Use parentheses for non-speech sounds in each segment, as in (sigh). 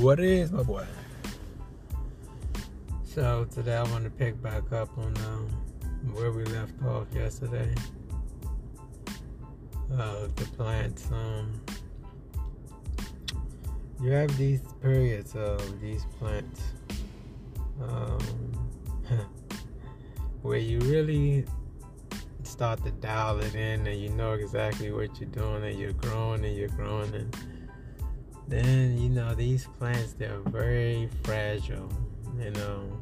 What is my boy? So today I want to pick back up on um, where we left off yesterday. Uh, the plants. Um, you have these periods of these plants um, (laughs) where you really start to dial it in and you know exactly what you're doing and you're growing and you're growing and then you know these plants they're very fragile you know.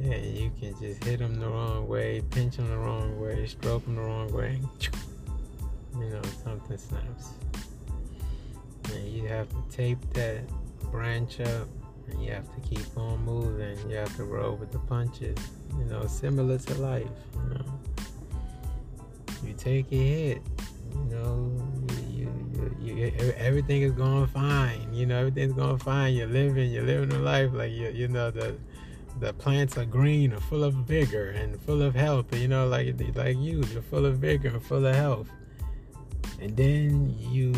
And you can just hit them the wrong way pinch them the wrong way stroke them the wrong way (tsk) you know something snaps. And you have to tape that branch up and you have to keep on moving. You have to roll with the punches you know similar to life you know. You take a hit you know you, everything is going fine. You know, everything's going fine. You're living, you're living a life like you, you know the the plants are green and full of vigor and full of health. You know, like like you, you're full of vigor and full of health. And then you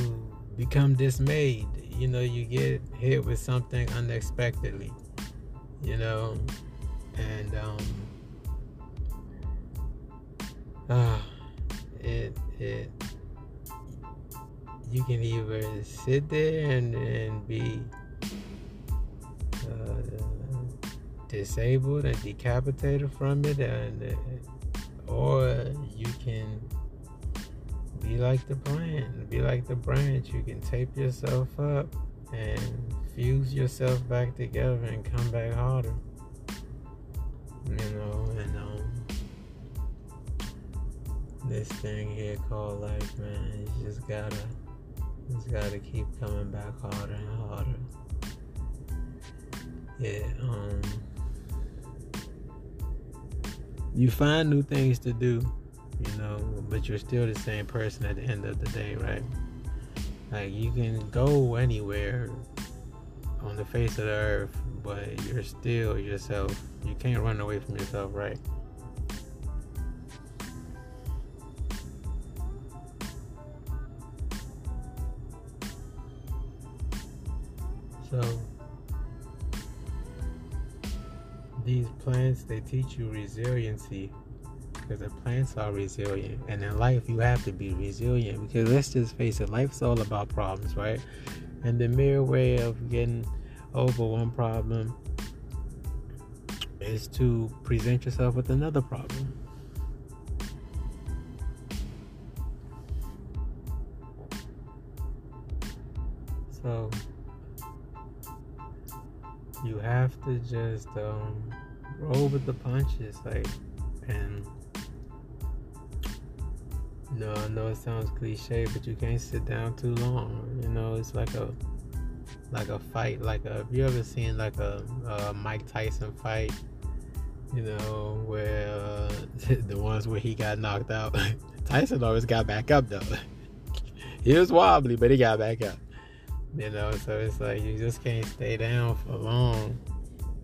become dismayed. You know, you get hit with something unexpectedly. You know, and um, ah, (sighs) it it you can either sit there and, and be uh, disabled and decapitated from it, and uh, or you can be like the plant, be like the branch. You can tape yourself up and fuse yourself back together and come back harder. You know, and um, this thing here called life, man, you just gotta it's got to keep coming back harder and harder. Yeah, um, you find new things to do, you know, but you're still the same person at the end of the day, right? Like you can go anywhere on the face of the earth, but you're still yourself. You can't run away from yourself, right? So these plants they teach you resiliency because the plants are resilient. And in life you have to be resilient because let's just face it life's all about problems right? And the mere way of getting over one problem is to present yourself with another problem. So you have to just um, roll with the punches, like, and no, I know it sounds cliche, but you can't sit down too long. You know, it's like a like a fight. Like a, have you ever seen like a, a Mike Tyson fight? You know, where uh, (laughs) the ones where he got knocked out. (laughs) Tyson always got back up though. (laughs) he was wobbly, but he got back up. You know, so it's like you just can't stay down for long.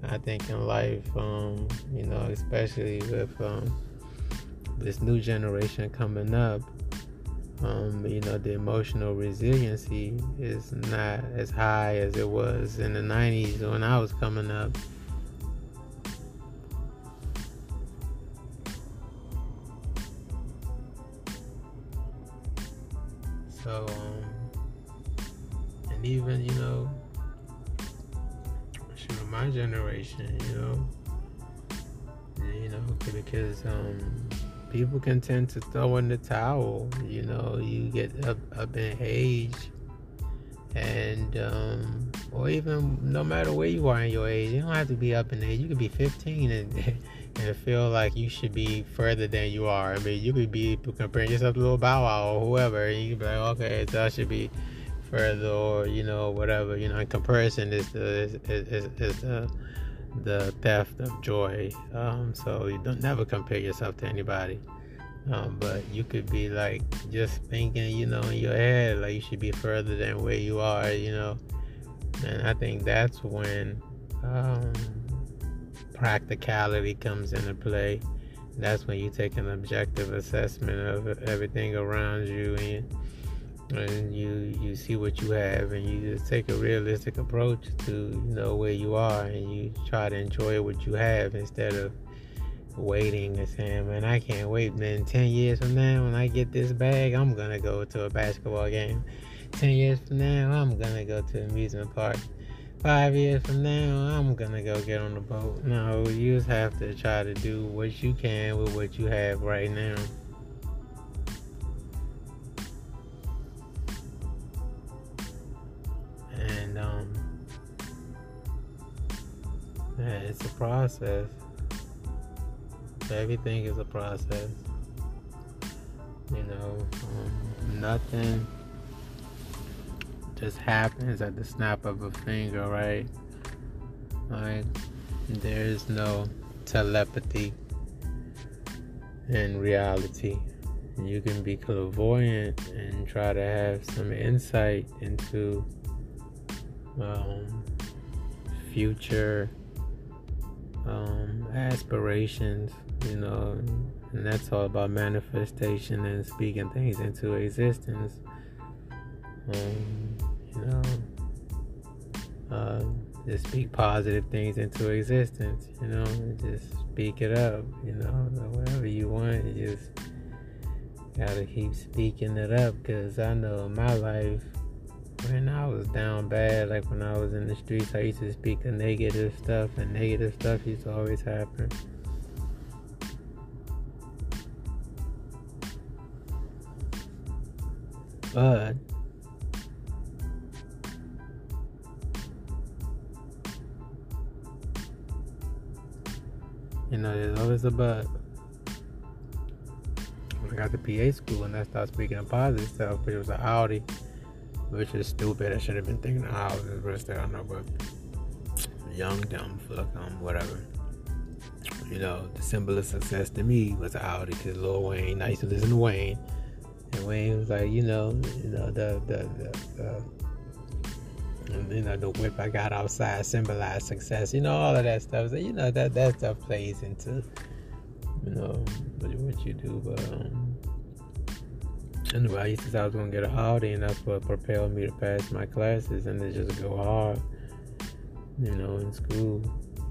I think in life, um, you know, especially with um, this new generation coming up, um, you know, the emotional resiliency is not as high as it was in the 90s when I was coming up. So, and even you know my generation you know you know because um people can tend to throw in the towel you know you get up up in age and um or even no matter where you are in your age you don't have to be up in age you could be 15 and (laughs) and feel like you should be further than you are. I mean, you could be comparing yourself to little Bow Wow or whoever. And you could be like, okay, so I should be further or you know whatever you know in comparison is the is, is, is the the theft of joy. Um, so you don't never compare yourself to anybody. Um, but you could be like just thinking you know in your head like you should be further than where you are you know. And i think that's when um, practicality comes into play. That's when you take an objective assessment of everything around you and and you you see what you have and you just take a realistic approach to you know where you are and you try to enjoy what you have instead of waiting and saying man i can't wait then 10 years from now when i get this bag i'm gonna go to a basketball game. 10 years from now i'm gonna go to amusement park. Five years from now i'm gonna go get on the boat. No you just have to try to do what you can with what you have right now it's a process. Everything is a process. You know, um, nothing just happens at the snap of a finger, right? Like, there is no telepathy in reality. You can be clairvoyant and try to have some insight into um, future um, aspirations, you know, and that's all about manifestation and speaking things into existence. Um, you know, uh, just speak positive things into existence, you know, just speak it up, you know, whatever you want, you just gotta keep speaking it up because I know in my life when I was down bad, like when I was in the streets, I used to speak the negative stuff, and negative stuff used to always happen. But you know, there's always a but. When I got to PA school and I started speaking the positive stuff, but it was an Audi which is stupid. I should have been thinking of houses, but still, I don't know. But young, dumb, fuck, um, whatever. You know, the symbol of success to me was Audi because Lil Wayne. I used to listen to Wayne, and Wayne was like, you know, you know the the, the, the you know the whip I got outside symbolized success. You know all of that stuff. So, you know that that stuff plays into you know what you do, but. Um, Anyway, I used to say I was gonna get a holiday, and that's what propelled me to pass my classes and to just go hard, you know, in school,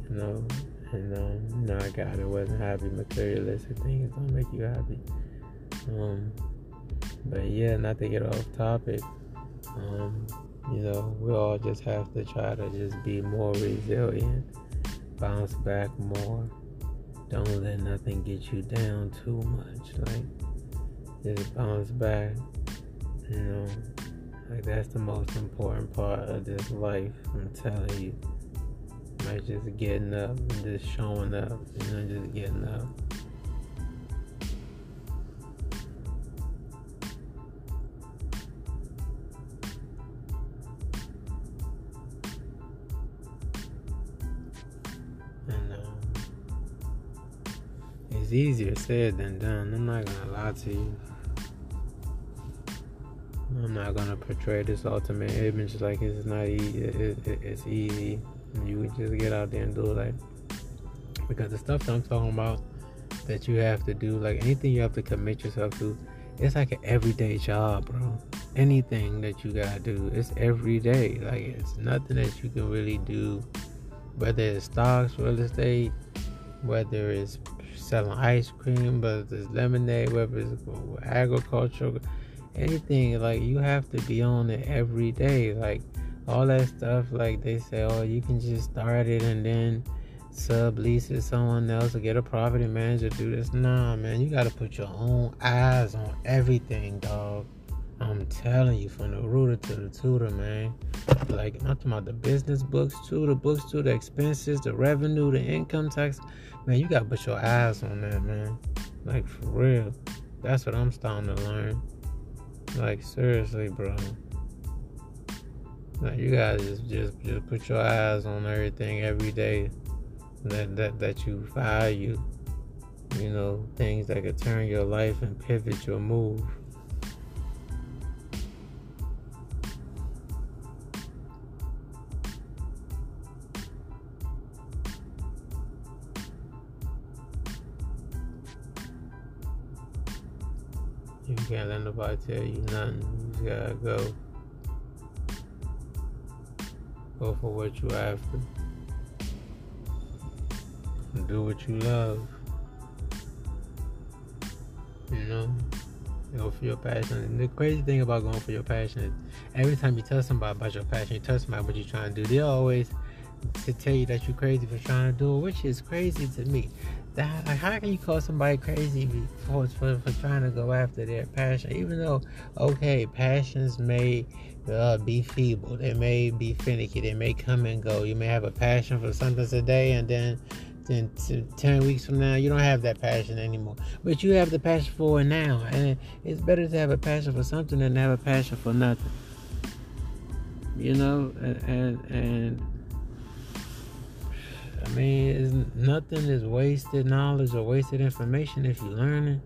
you know. And um, know, I got it. Wasn't happy. Materialistic things don't make you happy. Um, but yeah, not to get off topic. Um, you know, we all just have to try to just be more resilient, bounce back more. Don't let nothing get you down too much. Like just bounce back. You know, like that's the most important part of this life. I'm telling you. Like just getting up and just showing up, you know, just getting up. And it's easier said than done. I'm not gonna lie to you. I'm not gonna portray this ultimate image like it's not easy. It, it, it's easy. You just get out there and do it, like because the stuff that I'm talking about that you have to do, like anything you have to commit yourself to, it's like an everyday job, bro. Anything that you gotta do, it's every day. Like it's nothing that you can really do, whether it's stocks, real estate, whether it's selling ice cream, whether it's lemonade, whether it's agriculture anything like you have to be on it every day like all that stuff like they say oh you can just start it and then sublease it someone else or get a property manager to do this. Nah man you gotta put your own eyes on everything dog i'm telling you from the rooter to the tutor man. Like i'm talking about the business books too the books too the expenses the revenue the income tax. Man you gotta put your eyes on that man. Like for real. That's what i'm starting to learn like seriously, bro. Like you gotta just just just put your eyes on everything every day that that that you value. You know, things that could turn your life and pivot your move. Can't let nobody tell you nothing. You just gotta go. Go for what you after. Do what you love. You know? Go for your passion. And the crazy thing about going for your passion is every time you tell somebody about your passion, you tell somebody what you're trying to do, they always to tell you that you're crazy for trying to do it, which is crazy to me. That, how can you call somebody crazy for, for, for trying to go after their passion? Even though, okay, passions may uh, be feeble, they may be finicky, they may come and go. You may have a passion for something today, and then then 10 weeks from now you don't have that passion anymore but you have the passion for it now and it's better to have a passion for something than have a passion for nothing you know and and, and I mean, nothing is wasted knowledge or wasted information if you learn it.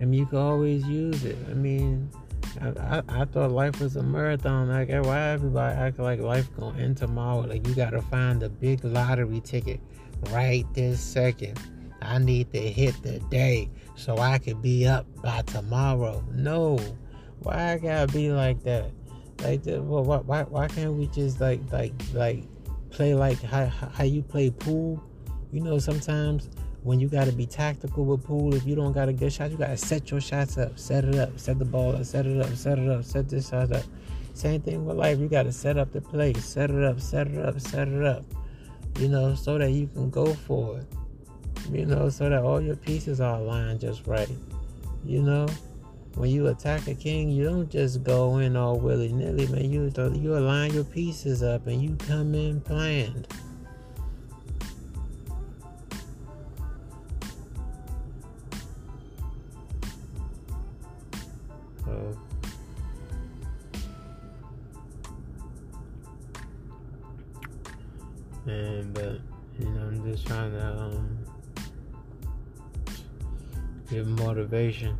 I mean, you can always use it. I mean, I, I, I thought life was a marathon. Like, why everybody act like life gonna end tomorrow? Like, you gotta find a big lottery ticket right this second. I need to hit the day so I could be up by tomorrow. No, why I gotta be like that? Like, why, why, why can't we just like, like, like play like how, how you play pool. You know, sometimes when you got to be tactical with pool, if you don't got a good shot, you got to set your shots up, set it up, set the ball up, set it up, set it up, set this shot up. Same thing with life. You got to set up the play, set it up, set it up, set it up. You know, so that you can go for it. You know, so that all your pieces are aligned just right. You know, when you attack a king, you don't just go in all willy nilly, man. You you align your pieces up and you come in planned. And but you know, I'm just trying to um, give motivation.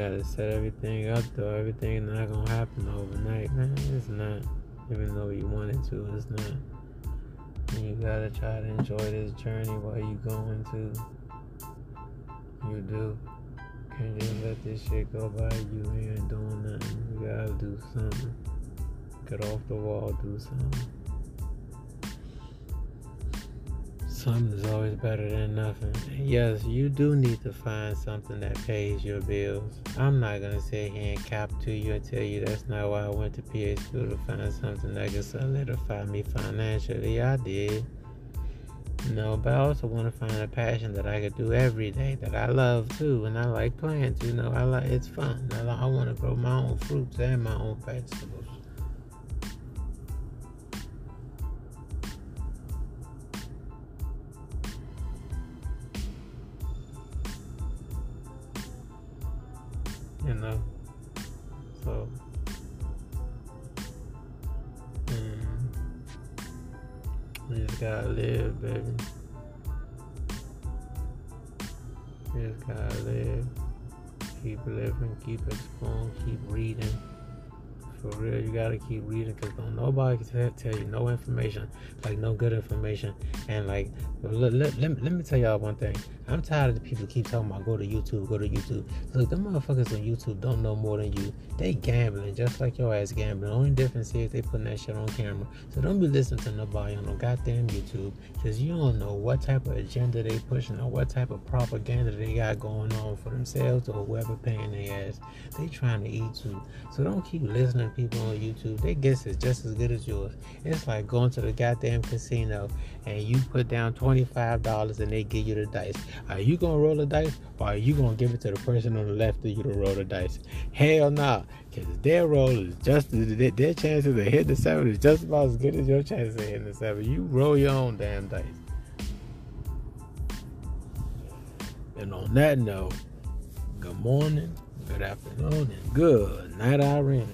Gotta set everything up though. Everything not gonna happen overnight, man. It's not. Even though you wanted to, it's not. And you gotta try to enjoy this journey while you going to. You do. Can't just let this shit go by you. ain't doing nothing. You gotta do something. Get off the wall, do something. Something is always better than nothing. Yes, you do need to find something that pays your bills. I'm not gonna sit here and cap to you and tell you that's not why I went to PA school to find something that can solidify me financially. I did. No, but I also want to find a passion that I could do every day that I love too, and I like plants. You know, I like it's fun. I, I want to grow my own fruits and my own vegetables. You know. So, mm, you just gotta live, baby. You just gotta live. Keep living, keep exploring, keep reading. For real, you gotta keep reading because don't nobody can tell you no information, like no good information. And like, let, let, let, let me tell y'all one thing. I'm tired of the people keep talking about go to YouTube, go to YouTube. Look, them motherfuckers on YouTube don't know more than you. They gambling just like your ass gambling. Only difference is they putting that shit on camera. So don't be listening to nobody on no goddamn YouTube because you don't know what type of agenda they pushing or what type of propaganda they got going on for themselves or whoever paying their ass. They trying to eat too. So don't keep listening people on YouTube, their guess is just as good as yours. It's like going to the goddamn casino and you put down $25 and they give you the dice. Are you gonna roll the dice or are you gonna give it to the person on the left of you to roll the dice? Hell nah, because their roll is just their chances of hitting the seven is just about as good as your chances of hitting the seven. You roll your own damn dice. And on that note, good morning, good afternoon, and good night, Irene.